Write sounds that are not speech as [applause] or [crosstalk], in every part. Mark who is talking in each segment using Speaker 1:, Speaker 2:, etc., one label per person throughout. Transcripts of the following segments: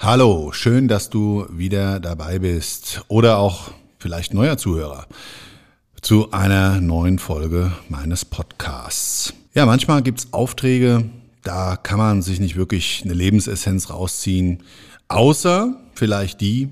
Speaker 1: Hallo, schön, dass du wieder dabei bist oder auch vielleicht neuer Zuhörer zu einer neuen Folge meines Podcasts. Ja, manchmal gibt's Aufträge, da kann man sich nicht wirklich eine Lebensessenz rausziehen, außer vielleicht die,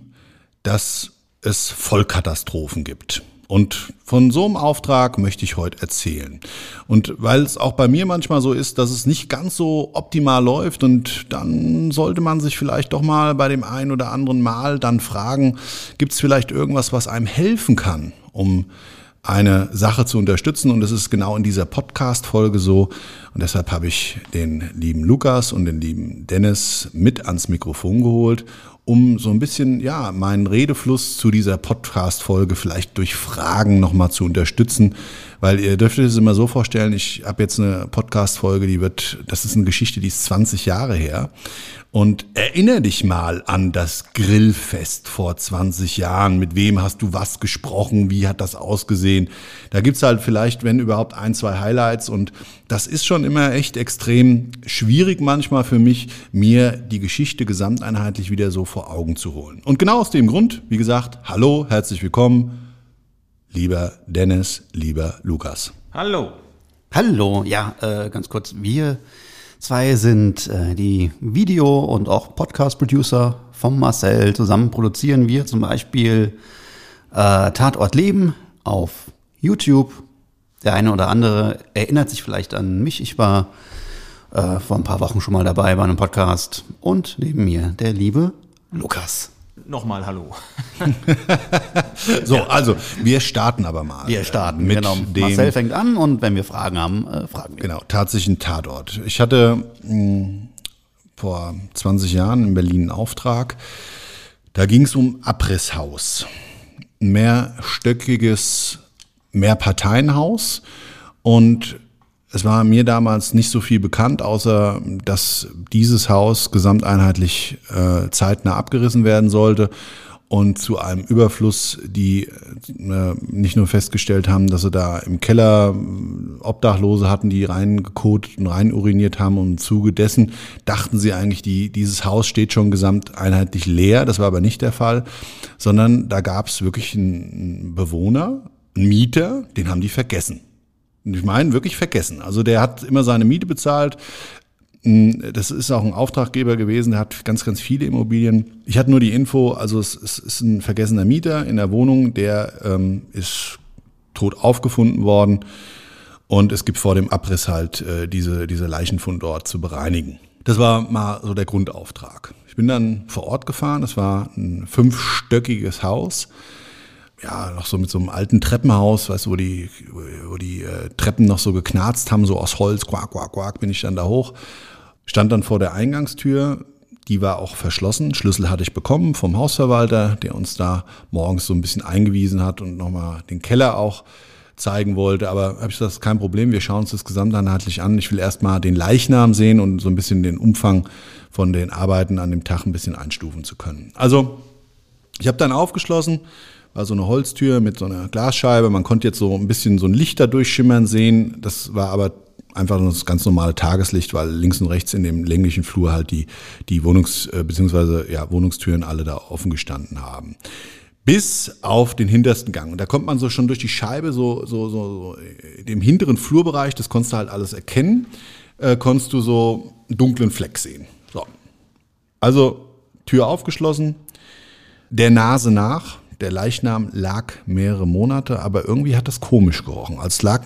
Speaker 1: dass es Vollkatastrophen gibt. Und von so einem Auftrag möchte ich heute erzählen. Und weil es auch bei mir manchmal so ist, dass es nicht ganz so optimal läuft und dann sollte man sich vielleicht doch mal bei dem einen oder anderen Mal dann fragen, gibt es vielleicht irgendwas, was einem helfen kann, um eine Sache zu unterstützen. Und das ist genau in dieser Podcast-Folge so. Und deshalb habe ich den lieben Lukas und den lieben Dennis mit ans Mikrofon geholt, um so ein bisschen, ja, meinen Redefluss zu dieser Podcast-Folge vielleicht durch Fragen nochmal zu unterstützen. Weil ihr dürft euch das immer so vorstellen, ich habe jetzt eine Podcast-Folge, die wird, das ist eine Geschichte, die ist 20 Jahre her. Und erinnere dich mal an das Grillfest vor 20 Jahren. Mit wem hast du was gesprochen? Wie hat das ausgesehen? Da gibt's halt vielleicht, wenn überhaupt, ein, zwei Highlights. Und das ist schon immer echt extrem schwierig manchmal für mich, mir die Geschichte gesamteinheitlich wieder so vor Augen zu holen. Und genau aus dem Grund, wie gesagt, hallo, herzlich willkommen, lieber Dennis, lieber Lukas.
Speaker 2: Hallo. Hallo, ja, äh, ganz kurz, wir Zwei sind äh, die Video- und auch Podcast-Producer vom Marcel. Zusammen produzieren wir zum Beispiel äh, Tatort Leben auf YouTube. Der eine oder andere erinnert sich vielleicht an mich. Ich war äh, vor ein paar Wochen schon mal dabei bei einem Podcast. Und neben mir der liebe Lukas
Speaker 3: nochmal Hallo. [laughs]
Speaker 1: so, also wir starten aber mal.
Speaker 2: Wir starten mit genau. Dem, Marcel fängt an und wenn wir Fragen haben, äh, fragen wir.
Speaker 1: Genau, tatsächlich ein Tatort. Ich hatte mh, hm, vor 20 Jahren in Berlin einen Auftrag. Da ging es um Abrisshaus. Mehrstöckiges Mehrparteienhaus und es war mir damals nicht so viel bekannt, außer dass dieses Haus gesamteinheitlich äh, zeitnah abgerissen werden sollte und zu einem Überfluss, die äh, nicht nur festgestellt haben, dass sie da im Keller äh, Obdachlose hatten, die reingekotet und rein uriniert haben und im Zuge dessen dachten sie eigentlich, die, dieses Haus steht schon gesamteinheitlich leer. Das war aber nicht der Fall, sondern da gab es wirklich einen Bewohner, einen Mieter, den haben die vergessen. Ich meine, wirklich vergessen. Also der hat immer seine Miete bezahlt. Hm, das ist auch ein Auftraggeber gewesen, der hat ganz, ganz viele Immobilien. Ich hatte nur die Info, also es, es ist ein vergessener Mieter in der Wohnung, der ähm, ist tot aufgefunden worden und es gibt vor dem Abriss halt äh, diese, diese dort zu bereinigen. Das war mal so der Grundauftrag. Ich bin dann vor Ort gefahren, das war ein fünfstöckiges Haus ja, noch so mit so einem alten Treppenhaus, weißt du, wo die, wo die äh, Treppen noch so geknarzt haben, so aus Holz, quack, quack, quack, bin ich dann da hoch. Stand dann vor der Eingangstür, die war auch verschlossen. Schlüssel hatte ich bekommen vom Hausverwalter, der uns da morgens so ein bisschen eingewiesen hat und nochmal den Keller auch zeigen wollte. Aber habe ich gesagt, kein Problem, wir schauen uns das gesamteinheitlich an. Ich will erstmal den Leichnam sehen und so ein bisschen den Umfang von den Arbeiten an dem Tag ein bisschen einstufen zu können. Also, ich habe dann aufgeschlossen, war so eine Holztür mit so einer Glasscheibe. Man konnte jetzt so ein bisschen so ein Licht da durchschimmern sehen. Das war aber einfach das ganz normale Tageslicht, weil links und rechts in dem länglichen Flur halt die, die Wohnungs- äh, bzw. Ja, Wohnungstüren alle da offen gestanden haben. Bis auf den hintersten Gang. Und da kommt man so schon durch die Scheibe, so, so, so, so im hinteren Flurbereich, das konntest du halt alles erkennen, äh, konntest du so einen dunklen Fleck sehen. So. Also Tür aufgeschlossen, der Nase nach, der Leichnam lag mehrere Monate, aber irgendwie hat das komisch gerochen. Als lag,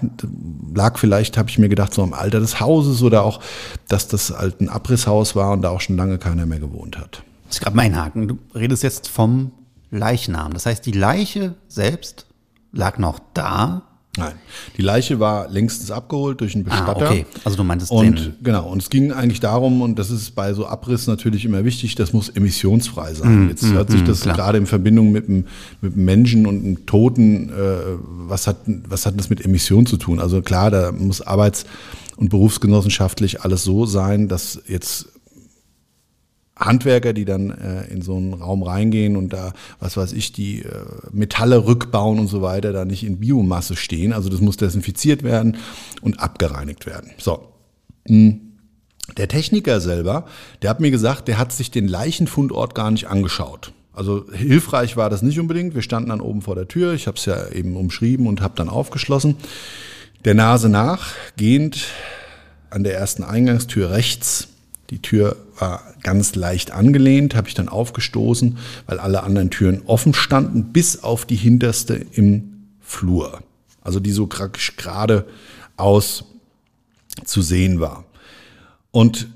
Speaker 1: lag vielleicht, habe ich mir gedacht, so im Alter des Hauses oder auch, dass das halt ein Abrisshaus war und da auch schon lange keiner mehr gewohnt hat.
Speaker 2: Das ist gerade mein Haken. Du redest jetzt vom Leichnam. Das heißt, die Leiche selbst lag noch da,
Speaker 1: Nein, die Leiche war längstens abgeholt durch einen Bestatter.
Speaker 2: Ah, okay. Also du meintest
Speaker 1: und
Speaker 2: den.
Speaker 1: genau und es ging eigentlich darum und das ist bei so Abriss natürlich immer wichtig, das muss emissionsfrei sein.
Speaker 2: Mm,
Speaker 1: Jetzt hört sich das gerade in Verbindung mit einem, mit einem Menschen und einem Toten, äh, was hat was hat das mit Emission zu tun? Also klar, da muss arbeits- und berufsgenossenschaftlich alles so sein, dass jetzt Handwerker, die dann äh, in so einen Raum reingehen und da, was weiß ich, die äh, Metalle rückbauen und so weiter, da nicht in Biomasse stehen. Also das muss desinfiziert werden und abgereinigt werden. So. Hm. Der Techniker selber, der hat mir gesagt, der hat sich den Leichenfundort gar nicht angeschaut. Also hilfreich war das nicht unbedingt. Wir standen dann oben vor der Tür. Ich habe es ja eben umschrieben und habe dann aufgeschlossen. Der Nase nach, gehend an der ersten Eingangstür rechts. Die Tür war ganz leicht angelehnt, habe ich dann aufgestoßen, weil alle anderen Türen offen standen, bis auf die hinterste im Flur. Also die so gerade aus zu sehen war. Und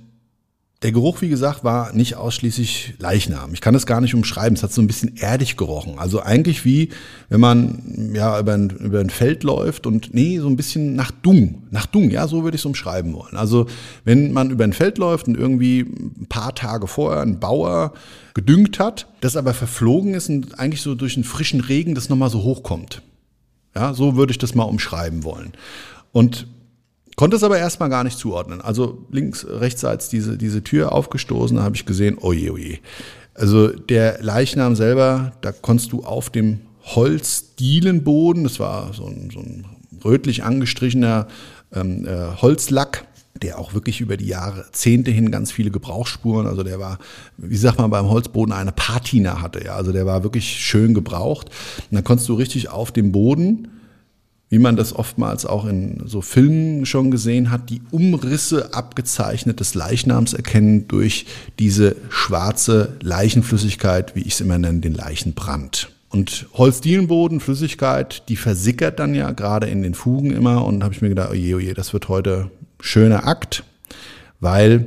Speaker 1: der Geruch, wie gesagt, war nicht ausschließlich Leichnam. Ich kann es gar nicht umschreiben. Es hat so ein bisschen erdig gerochen. Also eigentlich wie, wenn man ja über ein, über ein Feld läuft und nee, so ein bisschen nach Dung. Nach Dung, ja, so würde ich es umschreiben wollen. Also wenn man über ein Feld läuft und irgendwie ein paar Tage vorher ein Bauer gedüngt hat, das aber verflogen ist und eigentlich so durch einen frischen Regen das nochmal so hochkommt. Ja, so würde ich das mal umschreiben wollen. Und Konnte es aber erstmal gar nicht zuordnen. Also links, rechtsseits diese, diese Tür aufgestoßen, da habe ich gesehen, oje, oje. Also der Leichnam selber, da konntest du auf dem Holzdielenboden, das war so ein, so ein rötlich angestrichener ähm, äh, Holzlack, der auch wirklich über die Jahrzehnte hin ganz viele Gebrauchsspuren, also der war, wie sagt man beim Holzboden, eine Patina hatte, ja, also der war wirklich schön gebraucht. Und dann konntest du richtig auf dem Boden wie man das oftmals auch in so Filmen schon gesehen hat, die Umrisse abgezeichnet des Leichnams erkennen durch diese schwarze Leichenflüssigkeit, wie ich es immer nenne, den Leichenbrand. Und Holzdielenboden, Flüssigkeit, die versickert dann ja gerade in den Fugen immer und habe ich mir gedacht, oje, oje, das wird heute schöner Akt, weil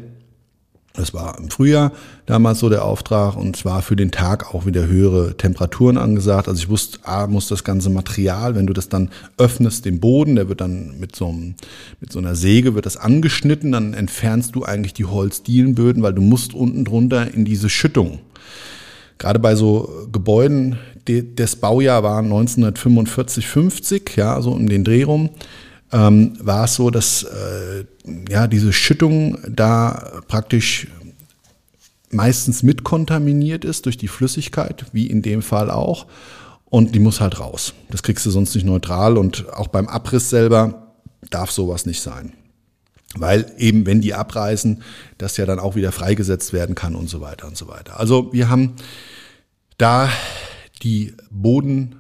Speaker 1: das war im Frühjahr damals so der Auftrag und zwar für den Tag auch wieder höhere Temperaturen angesagt. Also ich wusste, A, muss das ganze Material, wenn du das dann öffnest, den Boden, der wird dann mit so, einem, mit so einer Säge wird das angeschnitten, dann entfernst du eigentlich die Holzdielenböden, weil du musst unten drunter in diese Schüttung. Gerade bei so Gebäuden, das Baujahr war 1945, 50, ja, so um den Dreh rum ähm, war es so, dass äh, ja diese Schüttung da praktisch meistens mitkontaminiert ist durch die Flüssigkeit, wie in dem Fall auch. Und die muss halt raus. Das kriegst du sonst nicht neutral. Und auch beim Abriss selber darf sowas nicht sein. Weil eben, wenn die abreißen, das ja dann auch wieder freigesetzt werden kann und so weiter und so weiter. Also wir haben da die Boden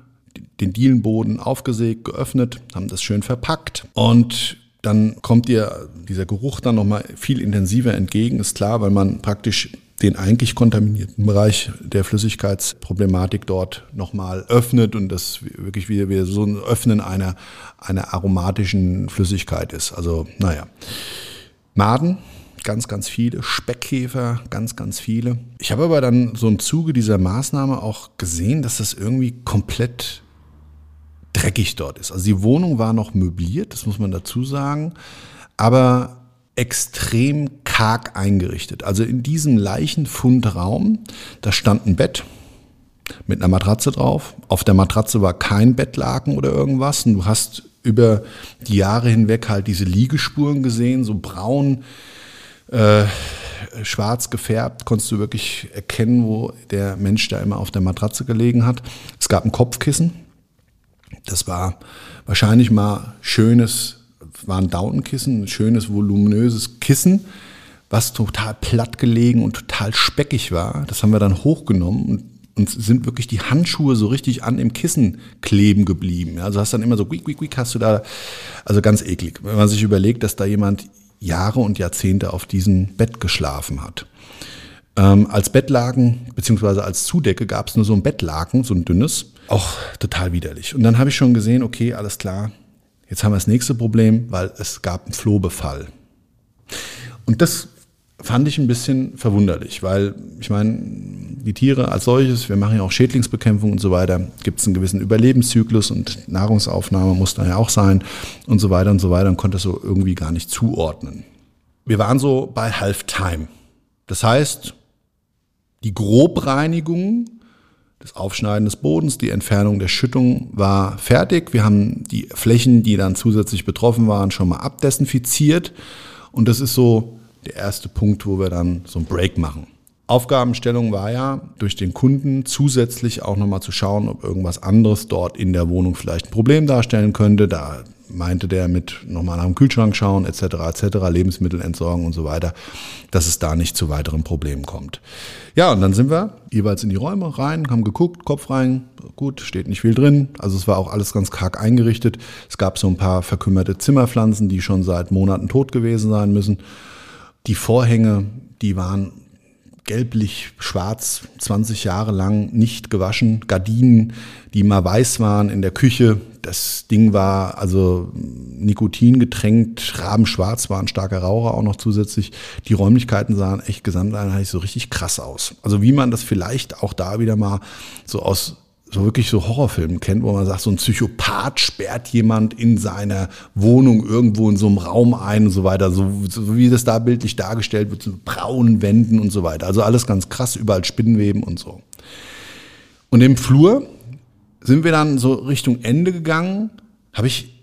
Speaker 1: den Dielenboden aufgesägt, geöffnet, haben das schön verpackt und dann kommt dir dieser Geruch dann nochmal viel intensiver entgegen, ist klar, weil man praktisch den eigentlich kontaminierten Bereich der Flüssigkeitsproblematik dort nochmal öffnet und das wirklich wieder, wieder so ein Öffnen einer, einer aromatischen Flüssigkeit ist. Also, naja. Maden, ganz, ganz viele. Speckkäfer, ganz, ganz viele. Ich habe aber dann so im Zuge dieser Maßnahme auch gesehen, dass das irgendwie komplett dreckig dort ist. Also die Wohnung war noch möbliert, das muss man dazu sagen, aber extrem karg eingerichtet. Also in diesem Leichenfundraum, da stand ein Bett mit einer Matratze drauf. Auf der Matratze war kein Bettlaken oder irgendwas. Und du hast über die Jahre hinweg halt diese Liegespuren gesehen, so braun, äh, schwarz gefärbt, konntest du wirklich erkennen, wo der Mensch da immer auf der Matratze gelegen hat. Es gab ein Kopfkissen, das war wahrscheinlich mal schönes, war ein Daunenkissen, ein schönes, voluminöses Kissen, was total platt gelegen und total speckig war. Das haben wir dann hochgenommen und und sind wirklich die Handschuhe so richtig an dem Kissen kleben geblieben. Also hast dann immer so, quick, quick, quick, hast du da, also ganz eklig. Wenn man sich überlegt, dass da jemand Jahre und Jahrzehnte auf diesem Bett geschlafen hat. Ähm, als Bettlaken beziehungsweise als Zudecke gab es nur so ein Bettlaken, so ein dünnes, auch total widerlich. Und dann habe ich schon gesehen, okay, alles klar, jetzt haben wir das nächste Problem, weil es gab einen Flohbefall. Und das fand ich ein bisschen verwunderlich, weil ich meine, die Tiere als solches, wir machen ja auch Schädlingsbekämpfung und so weiter, gibt es einen gewissen Überlebenszyklus und Nahrungsaufnahme muss da ja auch sein und so weiter und so weiter und konnte es so irgendwie gar nicht zuordnen. Wir waren so bei Halftime. Das heißt, die Grobreinigung das Aufschneiden des Bodens, die Entfernung der Schüttung war fertig. Wir haben die Flächen, die dann zusätzlich betroffen waren, schon mal abdesinfiziert. Und das ist so der erste Punkt, wo wir dann so ein Break machen. Aufgabenstellung war ja, durch den Kunden zusätzlich auch nochmal zu schauen, ob irgendwas anderes dort in der Wohnung vielleicht ein Problem darstellen könnte. Da meinte der mit nochmal nach dem Kühlschrank schauen, etc., etc., Lebensmittel entsorgen und so weiter, dass es da nicht zu weiteren Problemen kommt. Ja, und dann sind wir jeweils in die Räume rein, haben geguckt, Kopf rein, gut, steht nicht viel drin. Also es war auch alles ganz karg eingerichtet. Es gab so ein paar verkümmerte Zimmerpflanzen, die schon seit Monaten tot gewesen sein müssen. Die Vorhänge, die waren gelblich, schwarz, 20 Jahre lang nicht gewaschen. Gardinen, die mal weiß waren in der Küche. Das Ding war also Nikotin getränkt, rabenschwarz, war ein starker Raucher auch noch zusätzlich. Die Räumlichkeiten sahen echt gesamteinheitlich so richtig krass aus. Also wie man das vielleicht auch da wieder mal so aus so wirklich so Horrorfilmen kennt, wo man sagt, so ein Psychopath sperrt jemand in seiner Wohnung irgendwo in so einem Raum ein und so weiter, so, so wie das da bildlich dargestellt wird, so braunen Wänden und so weiter. Also alles ganz krass, überall Spinnenweben und so. Und im Flur sind wir dann so Richtung Ende gegangen, habe ich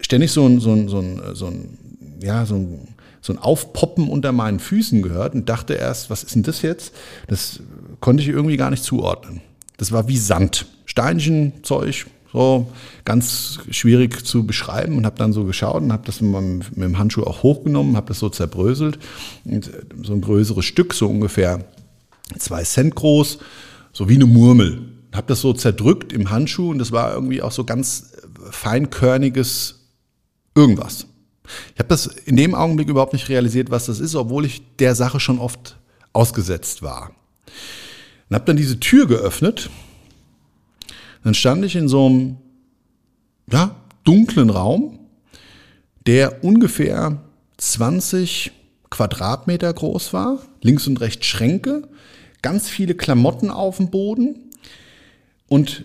Speaker 1: ständig so ein, so ein, so ein, so ein, ja, so ein, so ein Aufpoppen unter meinen Füßen gehört und dachte erst, was ist denn das jetzt? Das konnte ich irgendwie gar nicht zuordnen. Das war wie Sand. Steinchenzeug, so ganz schwierig zu beschreiben und habe dann so geschaut und habe das mit, mit dem Handschuh auch hochgenommen, habe das so zerbröselt. Und so ein größeres Stück, so ungefähr zwei Cent groß, so wie eine Murmel. Habe das so zerdrückt im Handschuh und das war irgendwie auch so ganz feinkörniges irgendwas. Ich habe das in dem Augenblick überhaupt nicht realisiert, was das ist, obwohl ich der Sache schon oft ausgesetzt war. Und habe dann diese Tür geöffnet. Dann stand ich in so einem ja, dunklen Raum, der ungefähr 20 Quadratmeter groß war, links und rechts Schränke, ganz viele Klamotten auf dem Boden und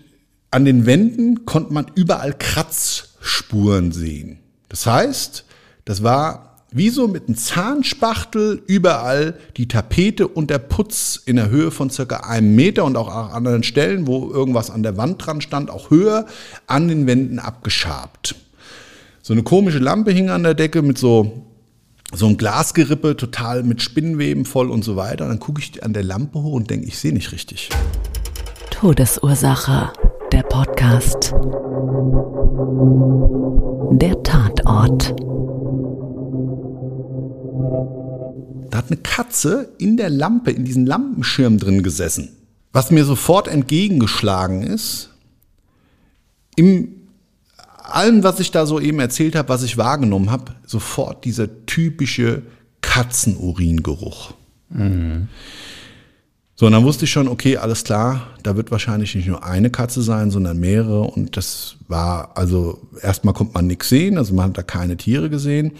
Speaker 1: an den Wänden konnte man überall Kratzspuren sehen. Das heißt, das war wie so mit einem Zahnspachtel überall die Tapete und der Putz in der Höhe von circa einem Meter und auch an anderen Stellen, wo irgendwas an der Wand dran stand, auch höher an den Wänden abgeschabt. So eine komische Lampe hing an der Decke mit so so ein Glasgerippe, total mit Spinnenweben voll und so weiter. Und dann gucke ich an der Lampe hoch und denke, ich sehe nicht richtig.
Speaker 4: Todesursache, der Podcast. Der Tatort.
Speaker 1: Da hat eine Katze in der Lampe, in diesem Lampenschirm drin gesessen. Was mir sofort entgegengeschlagen ist, im allem, was ich da so eben erzählt habe, was ich wahrgenommen habe, sofort dieser typische Katzenuringeruch. Mhm. So, und dann wusste ich schon, okay, alles klar, da wird wahrscheinlich nicht nur eine Katze sein, sondern mehrere. Und das war, also erstmal kommt man nichts sehen, also man hat da keine Tiere gesehen.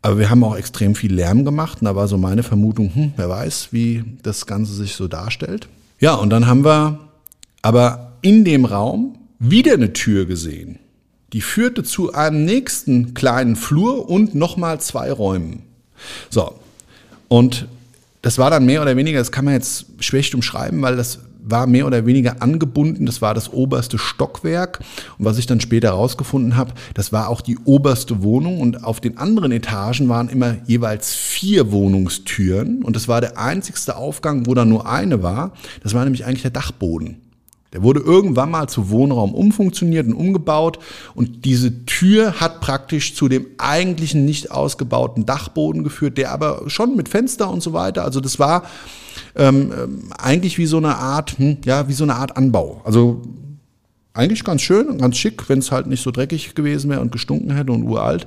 Speaker 1: Aber wir haben auch extrem viel Lärm gemacht und da war so meine Vermutung, hm, wer weiß, wie das Ganze sich so darstellt. Ja, und dann haben wir aber in dem Raum wieder eine Tür gesehen. Die führte zu einem nächsten kleinen Flur und nochmal zwei Räumen. So, und das war dann mehr oder weniger, das kann man jetzt schlecht umschreiben, weil das war mehr oder weniger angebunden. Das war das oberste Stockwerk. Und was ich dann später herausgefunden habe, das war auch die oberste Wohnung. Und auf den anderen Etagen waren immer jeweils vier Wohnungstüren. Und das war der einzigste Aufgang, wo da nur eine war. Das war nämlich eigentlich der Dachboden. Der wurde irgendwann mal zu Wohnraum umfunktioniert und umgebaut und diese Tür hat praktisch zu dem eigentlichen nicht ausgebauten Dachboden geführt, der aber schon mit Fenster und so weiter, also das war ähm, ähm eigentlich wie so eine Art, hm, ja, wie so eine Art Anbau. Also eigentlich ganz schön und ganz schick, wenn es halt nicht so dreckig gewesen wäre und gestunken hätte und uralt.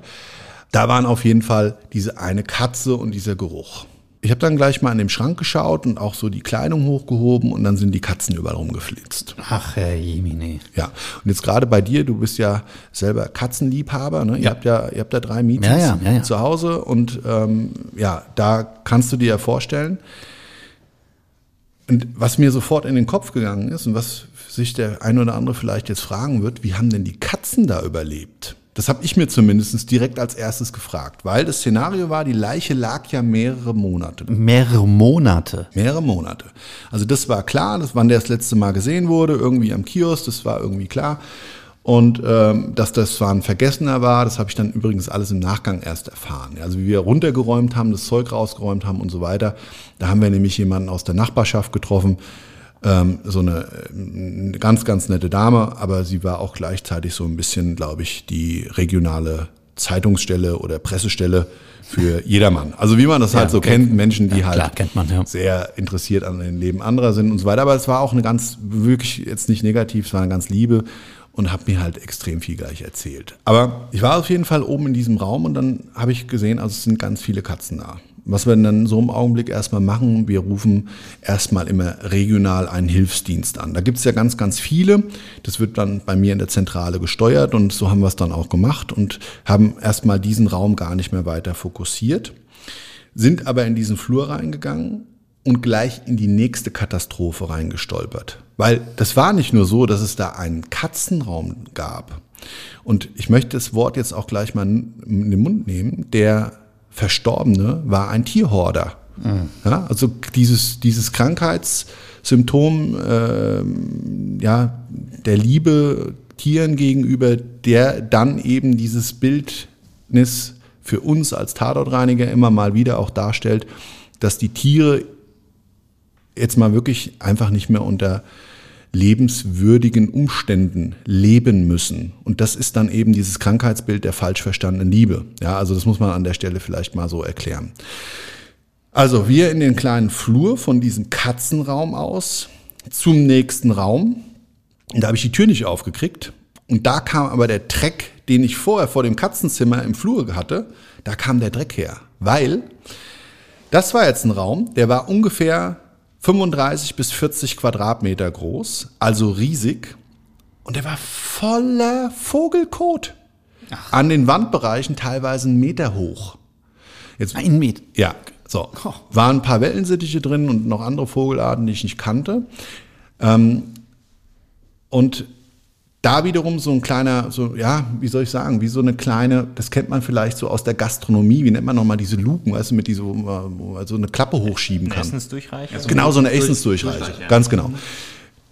Speaker 1: Da waren auf jeden Fall diese eine Katze und dieser Geruch. Ich habe dann gleich mal in dem Schrank geschaut und auch so die Kleidung hochgehoben und dann sind die Katzen überall rumgeflitzt.
Speaker 2: Ach, Herr Jemine.
Speaker 1: Ja, und jetzt gerade bei dir, du bist ja selber Katzenliebhaber, ne? Ihr habt ja, ihr habt ja drei Meetings
Speaker 2: ja, ja, ja,
Speaker 1: zu Hause und ähm, ja, da kannst du dir ja vorstellen. Und was mir sofort in den Kopf gegangen ist und was sich der ein oder andere vielleicht jetzt fragen wird, wie haben denn die Katzen da überlebt? Das habe ich mir zumindest direkt als erstes gefragt, weil das Szenario war, die Leiche lag ja mehrere Monate.
Speaker 2: Mehrere Monate?
Speaker 1: Mehrere Monate. Also das war klar, das wann der das letzte Mal gesehen wurde, irgendwie am Kiosk, das war irgendwie klar. Und ähm, dass das zwar ein Vergessener war, das habe ich dann übrigens alles im Nachgang erst erfahren. Also wie wir runtergeräumt haben, das Zeug rausgeräumt haben und so weiter. Da haben wir nämlich jemanden aus der Nachbarschaft getroffen, ähm, so eine, eine ganz, ganz nette Dame, aber sie war auch gleichzeitig so ein bisschen, glaube ich, die regionale Zeitungsstelle oder Pressestelle für [laughs] jedermann. Also wie man das ja, halt so okay. kennt, Menschen, die ja, halt
Speaker 2: kennt man, ja.
Speaker 1: sehr interessiert an dem Leben anderer sind und so weiter. Aber es war auch eine ganz, wirklich jetzt nicht negativ, es war eine ganz liebe und habe mir halt extrem viel gleich erzählt. Aber ich war auf jeden Fall oben in diesem Raum und dann habe ich gesehen, also es sind ganz viele Katzen da. Was wir dann so im Augenblick erstmal machen, wir rufen erstmal immer regional einen Hilfsdienst an. Da gibt es ja ganz, ganz viele. Das wird dann bei mir in der Zentrale gesteuert und so haben wir es dann auch gemacht und haben erstmal diesen Raum gar nicht mehr weiter fokussiert, sind aber in diesen Flur reingegangen und gleich in die nächste Katastrophe reingestolpert. Weil das war nicht nur so, dass es da einen Katzenraum gab. Und ich möchte das Wort jetzt auch gleich mal in den Mund nehmen. Der Verstorbene war ein Tierhorder. Mhm. Ja, also dieses, dieses Krankheitssymptom äh, ja, der Liebe Tieren gegenüber, der dann eben dieses Bildnis für uns als Tatortreiniger immer mal wieder auch darstellt, dass die Tiere jetzt mal wirklich einfach nicht mehr unter lebenswürdigen Umständen leben müssen. Und das ist dann eben dieses Krankheitsbild der falsch verstandenen Liebe. Ja, also das muss man an der Stelle vielleicht mal so erklären. Also wir in den kleinen Flur von diesem Katzenraum aus zum nächsten Raum. Und da habe ich die Tür nicht aufgekriegt. Und da kam aber der Dreck, den ich vorher vor dem Katzenzimmer im Flur hatte, da kam der Dreck her. Weil das war jetzt ein Raum, der war ungefähr 35 bis 40 Quadratmeter groß, also riesig. Und er war voller Vogelkot. Ach. An den Wandbereichen teilweise einen Meter hoch.
Speaker 2: Jetzt, ein Meter?
Speaker 1: Ja, so. Oh. Waren ein paar Wellensittiche drin und noch andere Vogelarten, die ich nicht kannte. Ähm, und da wiederum so ein kleiner, so, ja, wie soll ich sagen, wie so eine kleine, das kennt man vielleicht so aus der Gastronomie, wie nennt man nochmal diese Luken, weißt du, mit diese, wo man so eine Klappe hochschieben kann.
Speaker 2: Essensdurchreicher?
Speaker 1: Also genau, so eine Essensdurchreicher, Durchreich, ja. ganz genau.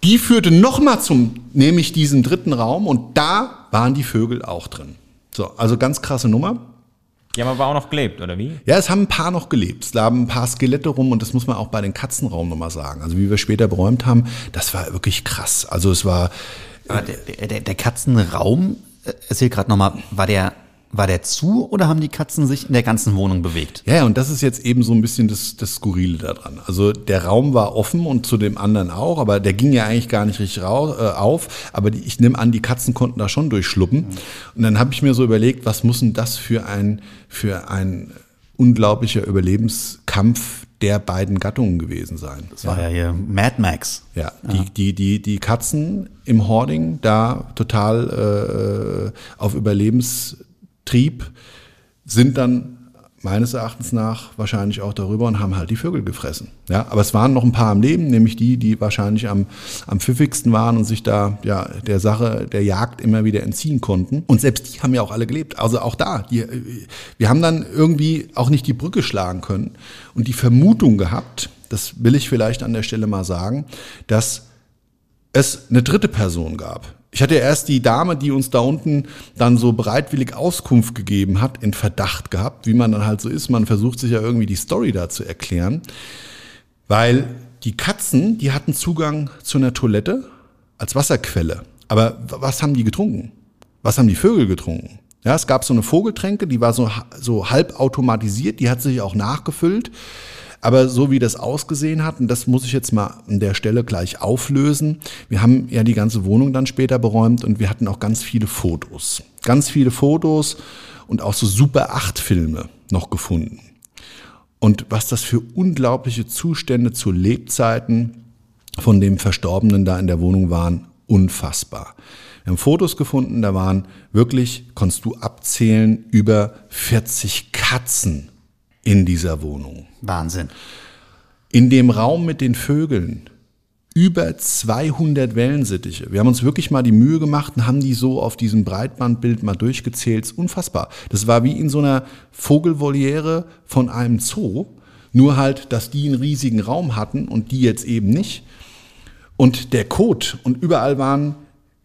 Speaker 1: Die führte nochmal zum, nämlich diesen dritten Raum und da waren die Vögel auch drin. So, also ganz krasse Nummer.
Speaker 2: Ja, aber war auch noch gelebt, oder wie?
Speaker 1: Ja, es haben ein paar noch gelebt. Es lagen ein paar Skelette rum und das muss man auch bei den Katzenraum nochmal sagen. Also wie wir später beräumt haben, das war wirklich krass. Also es war,
Speaker 2: aber der, der, der Katzenraum, äh, erzähl gerade nochmal, war der war der zu oder haben die Katzen sich in der ganzen Wohnung bewegt?
Speaker 1: Ja, und das ist jetzt eben so ein bisschen das, das Skurrile daran. Also der Raum war offen und zu dem anderen auch, aber der ging ja eigentlich gar nicht richtig raus, äh, auf. Aber die, ich nehme an, die Katzen konnten da schon durchschluppen. Mhm. Und dann habe ich mir so überlegt, was muss denn das für ein, für ein unglaublicher Überlebenskampf der beiden Gattungen gewesen sein.
Speaker 2: Das war ja, hier Mad Max.
Speaker 1: Ja, die, ja. die, die, die Katzen im Hoarding da total äh, auf Überlebenstrieb sind dann meines Erachtens nach wahrscheinlich auch darüber und haben halt die Vögel gefressen. Ja, aber es waren noch ein paar am Leben, nämlich die, die wahrscheinlich am, am pfiffigsten waren und sich da ja der Sache der Jagd immer wieder entziehen konnten. Und selbst die haben ja auch alle gelebt. Also auch da, die, wir haben dann irgendwie auch nicht die Brücke schlagen können und die Vermutung gehabt, das will ich vielleicht an der Stelle mal sagen, dass es eine dritte Person gab, ich hatte erst die Dame, die uns da unten dann so bereitwillig Auskunft gegeben hat, in Verdacht gehabt, wie man dann halt so ist. Man versucht sich ja irgendwie die Story da zu erklären. Weil die Katzen, die hatten Zugang zu einer Toilette als Wasserquelle. Aber was haben die getrunken? Was haben die Vögel getrunken? Ja, es gab so eine Vogeltränke, die war so, so halb automatisiert, die hat sich auch nachgefüllt. Aber so wie das ausgesehen hat, und das muss ich jetzt mal an der Stelle gleich auflösen. Wir haben ja die ganze Wohnung dann später beräumt und wir hatten auch ganz viele Fotos. Ganz viele Fotos und auch so Super 8 Filme noch gefunden. Und was das für unglaubliche Zustände zu Lebzeiten von dem Verstorbenen da in der Wohnung waren, unfassbar. Wir haben Fotos gefunden, da waren wirklich, konntest du abzählen, über 40 Katzen in dieser Wohnung.
Speaker 2: Wahnsinn.
Speaker 1: In dem Raum mit den Vögeln über 200 Wellensittiche. Wir haben uns wirklich mal die Mühe gemacht und haben die so auf diesem Breitbandbild mal durchgezählt. Unfassbar. Das war wie in so einer Vogelvoliere von einem Zoo. Nur halt, dass die einen riesigen Raum hatten und die jetzt eben nicht. Und der Kot und überall waren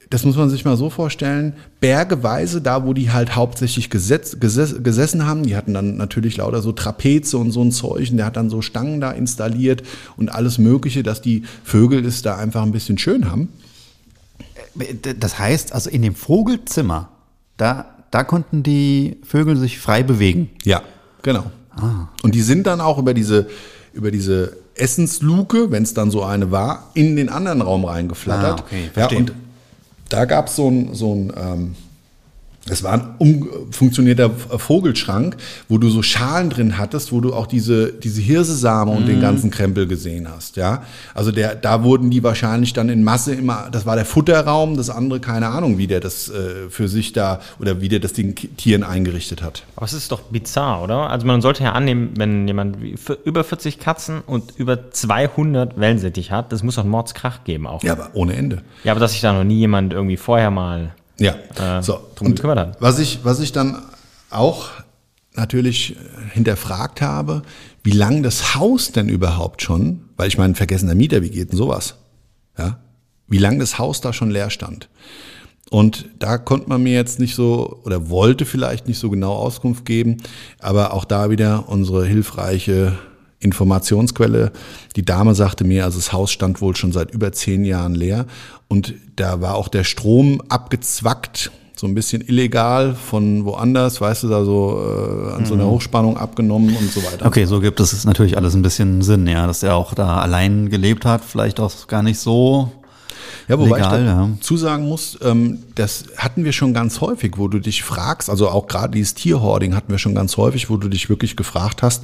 Speaker 1: das muss man sich mal so vorstellen, bergeweise, da wo die halt hauptsächlich gesetz, geses, gesessen haben, die hatten dann natürlich lauter so Trapeze und so ein Zeug, und der hat dann so Stangen da installiert und alles Mögliche, dass die Vögel es da einfach ein bisschen schön haben.
Speaker 2: Das heißt, also in dem Vogelzimmer, da, da konnten die Vögel sich frei bewegen.
Speaker 1: Ja, genau. Ah. Und die sind dann auch über diese, über diese Essensluke, wenn es dann so eine war, in den anderen Raum reingeflattert. Ah, okay, verstehe. Ja, und da gab so es so ein, ähm, es war ein umfunktionierter Vogelschrank, wo du so Schalen drin hattest, wo du auch diese, diese Hirsesamen und den mhm. ganzen Krempel gesehen hast, ja. Also der, da wurden die wahrscheinlich dann in Masse immer, das war der Futterraum, das andere, keine Ahnung, wie der das äh, für sich da oder wie der das den Tieren eingerichtet hat.
Speaker 5: Aber es ist doch bizarr, oder? Also man sollte ja annehmen, wenn jemand über 40 Katzen und über 200 Wellensittich hat, das muss doch einen Mordskrach geben auch.
Speaker 1: Ja, aber ohne Ende.
Speaker 5: Ja, aber dass sich da noch nie jemand irgendwie vorher mal
Speaker 1: ja, äh, so. Und kümmert Was ich, was ich dann auch natürlich hinterfragt habe, wie lange das Haus denn überhaupt schon, weil ich meine, vergessener Mieter, wie geht denn sowas? Ja, wie lange das Haus da schon leer stand. Und da konnte man mir jetzt nicht so oder wollte vielleicht nicht so genau Auskunft geben, aber auch da wieder unsere hilfreiche Informationsquelle. Die Dame sagte mir, also das Haus stand wohl schon seit über zehn Jahren leer und da war auch der Strom abgezwackt, so ein bisschen illegal von woanders, weißt du, da so äh, an so einer mhm. Hochspannung abgenommen und so weiter.
Speaker 2: Okay, so gibt es natürlich alles ein bisschen Sinn, ja, dass er auch da allein gelebt hat, vielleicht auch gar nicht so
Speaker 1: ja, wobei Legal, ich ja. zusagen muss, ähm, das hatten wir schon ganz häufig, wo du dich fragst, also auch gerade dieses Tierhoarding hatten wir schon ganz häufig, wo du dich wirklich gefragt hast,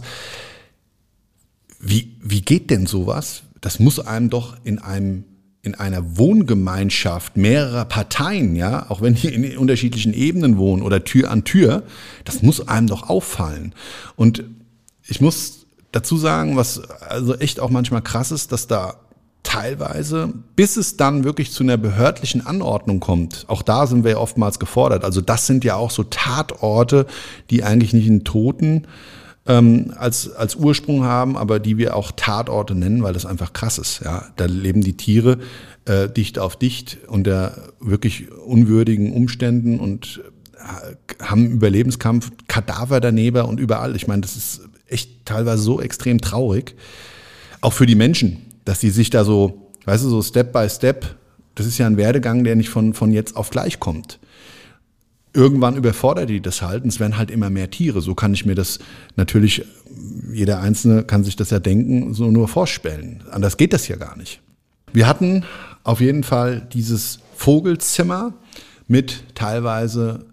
Speaker 1: wie, wie geht denn sowas? Das muss einem doch in einem in einer Wohngemeinschaft mehrerer Parteien, ja, auch wenn die in unterschiedlichen Ebenen wohnen oder Tür an Tür, das muss einem doch auffallen. Und ich muss dazu sagen, was also echt auch manchmal krass ist, dass da teilweise, bis es dann wirklich zu einer behördlichen Anordnung kommt, auch da sind wir ja oftmals gefordert. Also das sind ja auch so Tatorte, die eigentlich nicht einen Toten ähm, als, als Ursprung haben, aber die wir auch Tatorte nennen, weil das einfach krass ist. Ja? Da leben die Tiere äh, dicht auf dicht unter wirklich unwürdigen Umständen und äh, haben Überlebenskampf, Kadaver daneben und überall. Ich meine, das ist echt teilweise so extrem traurig. Auch für die Menschen, dass sie sich da so, weißt du, so Step by Step, das ist ja ein Werdegang, der nicht von, von jetzt auf gleich kommt irgendwann überfordert die das halt und es werden halt immer mehr Tiere. So kann ich mir das natürlich, jeder Einzelne kann sich das ja denken, so nur vorstellen. Anders geht das ja gar nicht. Wir hatten auf jeden Fall dieses Vogelzimmer mit teilweise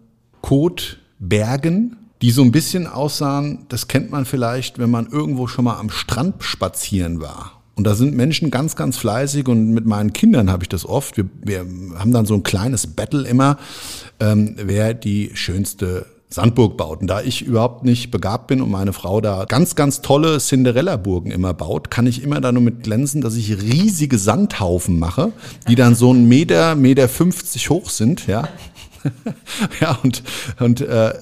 Speaker 1: Kotbergen, die so ein bisschen aussahen, das kennt man vielleicht, wenn man irgendwo schon mal am Strand spazieren war und da sind Menschen ganz, ganz fleißig und mit meinen Kindern habe ich das oft. Wir, wir haben dann so ein kleines Battle immer, ähm, wer die schönste Sandburg baut. Und da ich überhaupt nicht begabt bin und meine Frau da ganz, ganz tolle Cinderella-Burgen immer baut, kann ich immer da nur mit glänzen, dass ich riesige Sandhaufen mache, die dann so ein Meter, Meter 50 hoch sind, ja. [laughs] ja, und, und äh,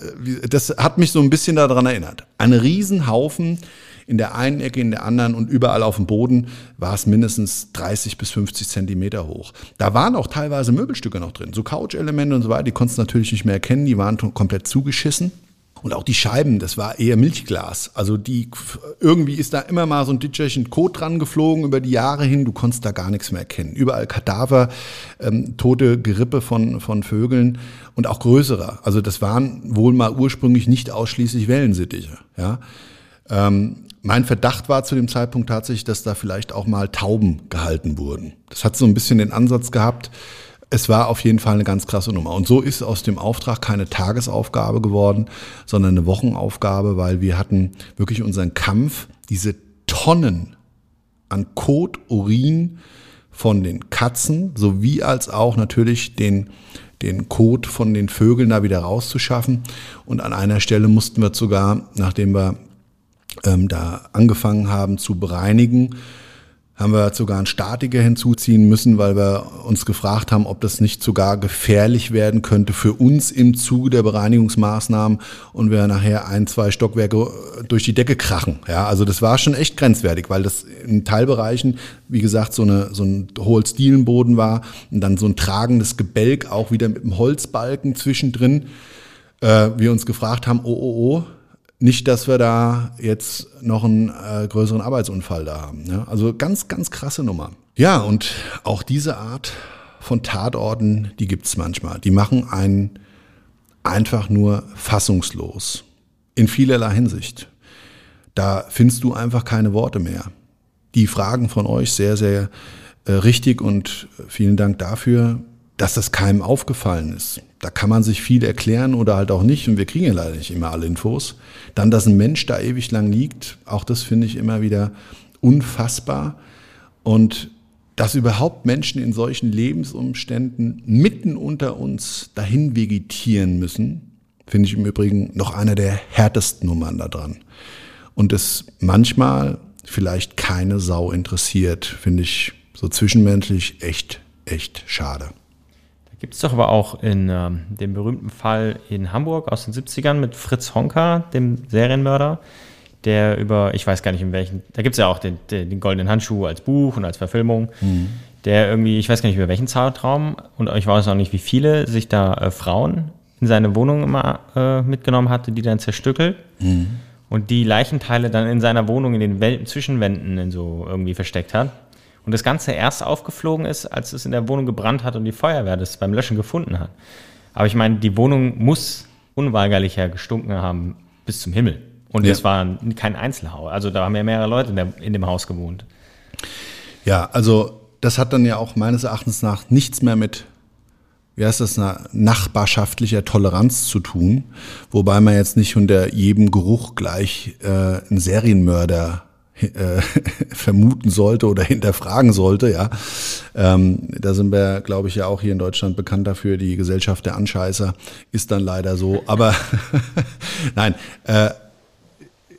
Speaker 1: das hat mich so ein bisschen daran erinnert. Ein Riesenhaufen in der einen Ecke, in der anderen und überall auf dem Boden war es mindestens 30 bis 50 Zentimeter hoch. Da waren auch teilweise Möbelstücke noch drin, so Couch-Elemente und so weiter, die konntest du natürlich nicht mehr erkennen, die waren komplett zugeschissen. Und auch die Scheiben, das war eher Milchglas. Also die irgendwie ist da immer mal so ein Ditcherchen Kot dran geflogen über die Jahre hin. Du konntest da gar nichts mehr erkennen. Überall Kadaver, ähm, tote Gerippe von, von Vögeln und auch größere. Also das waren wohl mal ursprünglich nicht ausschließlich Wellensittiche. Ja. Ähm, mein Verdacht war zu dem Zeitpunkt tatsächlich, dass da vielleicht auch mal Tauben gehalten wurden. Das hat so ein bisschen den Ansatz gehabt, es war auf jeden Fall eine ganz krasse Nummer. Und so ist aus dem Auftrag keine Tagesaufgabe geworden, sondern eine Wochenaufgabe, weil wir hatten wirklich unseren Kampf, diese Tonnen an Kot, Urin von den Katzen, sowie als auch natürlich den, den Kot von den Vögeln da wieder rauszuschaffen. Und an einer Stelle mussten wir sogar, nachdem wir ähm, da angefangen haben zu bereinigen, haben wir sogar einen Statiker hinzuziehen müssen, weil wir uns gefragt haben, ob das nicht sogar gefährlich werden könnte für uns im Zuge der Bereinigungsmaßnahmen und wir nachher ein, zwei Stockwerke durch die Decke krachen. Ja, also das war schon echt grenzwertig, weil das in Teilbereichen, wie gesagt, so, eine, so ein Holzdielenboden war und dann so ein tragendes Gebälk auch wieder mit einem Holzbalken zwischendrin. Äh, wir uns gefragt haben, oh, oh, oh, nicht, dass wir da jetzt noch einen äh, größeren Arbeitsunfall da haben. Ja? Also ganz, ganz krasse Nummer. Ja, und auch diese Art von Tatorten, die gibt's manchmal. Die machen einen einfach nur fassungslos. In vielerlei Hinsicht. Da findest du einfach keine Worte mehr. Die Fragen von euch sehr, sehr äh, richtig und vielen Dank dafür dass das keinem aufgefallen ist. Da kann man sich viel erklären oder halt auch nicht und wir kriegen ja leider nicht immer alle Infos. Dann, dass ein Mensch da ewig lang liegt, auch das finde ich immer wieder unfassbar. Und dass überhaupt Menschen in solchen Lebensumständen mitten unter uns dahin vegetieren müssen, finde ich im Übrigen noch einer der härtesten Nummern da dran. Und es manchmal vielleicht keine Sau interessiert, finde ich so zwischenmenschlich echt, echt schade.
Speaker 5: Gibt es doch aber auch in äh, dem berühmten Fall in Hamburg aus den 70ern mit Fritz Honka, dem Serienmörder, der über, ich weiß gar nicht in welchen, da gibt es ja auch den, den, den, Goldenen Handschuh als Buch und als Verfilmung, mhm. der irgendwie, ich weiß gar nicht über welchen Zeitraum und ich weiß auch nicht, wie viele sich da äh, Frauen in seine Wohnung immer äh, mitgenommen hatte, die dann zerstückelt. Mhm. Und die Leichenteile dann in seiner Wohnung in den Wel Zwischenwänden in so irgendwie versteckt hat. Und das Ganze erst aufgeflogen ist, als es in der Wohnung gebrannt hat und die Feuerwehr das beim Löschen gefunden hat. Aber ich meine, die Wohnung muss unweigerlicher gestunken haben bis zum Himmel. Und es ja. war kein Einzelhaus. Also da haben ja mehrere Leute in, der, in dem Haus gewohnt.
Speaker 1: Ja, also das hat dann ja auch meines Erachtens nach nichts mehr mit, wie heißt das, nachbarschaftlicher Toleranz zu tun. Wobei man jetzt nicht unter jedem Geruch gleich äh, einen Serienmörder äh, [laughs] vermuten sollte oder hinterfragen sollte, ja. Ähm, da sind wir, glaube ich, ja auch hier in Deutschland bekannt dafür. Die Gesellschaft der Anscheißer ist dann leider so. Aber [laughs] nein, äh,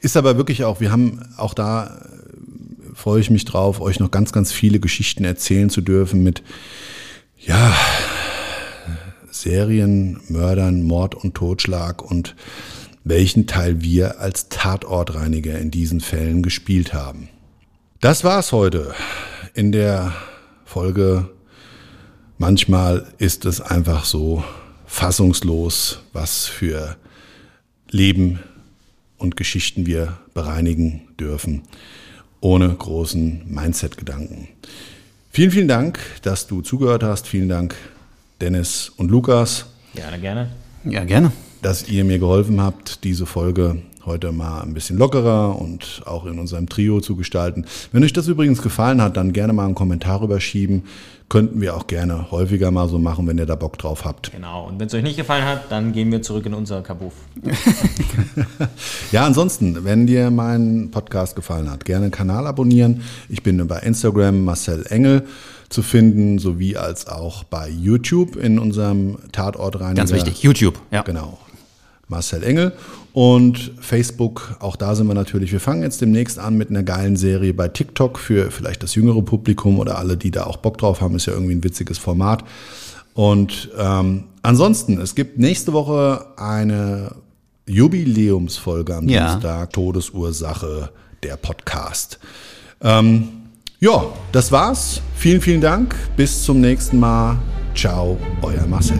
Speaker 1: ist aber wirklich auch, wir haben auch da, äh, freue ich mich drauf, euch noch ganz, ganz viele Geschichten erzählen zu dürfen mit, ja, Serien, Mördern, Mord und Totschlag und welchen Teil wir als Tatortreiniger in diesen Fällen gespielt haben. Das war's heute in der Folge. Manchmal ist es einfach so fassungslos, was für Leben und Geschichten wir bereinigen dürfen, ohne großen Mindset-Gedanken. Vielen, vielen Dank, dass du zugehört hast. Vielen Dank, Dennis und Lukas.
Speaker 5: Gerne, gerne.
Speaker 2: Ja, gerne
Speaker 1: dass ihr mir geholfen habt, diese Folge heute mal ein bisschen lockerer und auch in unserem Trio zu gestalten. Wenn euch das übrigens gefallen hat, dann gerne mal einen Kommentar rüberschieben. Könnten wir auch gerne häufiger mal so machen, wenn ihr da Bock drauf habt.
Speaker 5: Genau. Und wenn es euch nicht gefallen hat, dann gehen wir zurück in unser Kabuff. [laughs]
Speaker 1: ja, ansonsten, wenn dir mein Podcast gefallen hat, gerne den Kanal abonnieren. Ich bin bei Instagram Marcel Engel zu finden, sowie als auch bei YouTube in unserem Tatortreiniger.
Speaker 2: Ganz wichtig, YouTube,
Speaker 1: ja. Genau. Marcel Engel. Und Facebook, auch da sind wir natürlich. Wir fangen jetzt demnächst an mit einer geilen Serie bei TikTok für vielleicht das jüngere Publikum oder alle, die da auch Bock drauf haben. Ist ja irgendwie ein witziges Format. Und ähm, ansonsten, es gibt nächste Woche eine Jubiläumsfolge am ja. Dienstag, Todesursache, der Podcast. Ähm, ja, das war's. Vielen, vielen Dank. Bis zum nächsten Mal. Ciao, euer Marcel.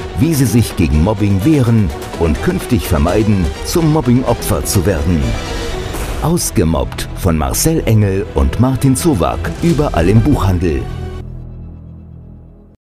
Speaker 3: wie Sie sich gegen Mobbing wehren und künftig vermeiden, zum Mobbing-Opfer zu werden. Ausgemobbt von Marcel Engel und Martin Zowak, überall im Buchhandel.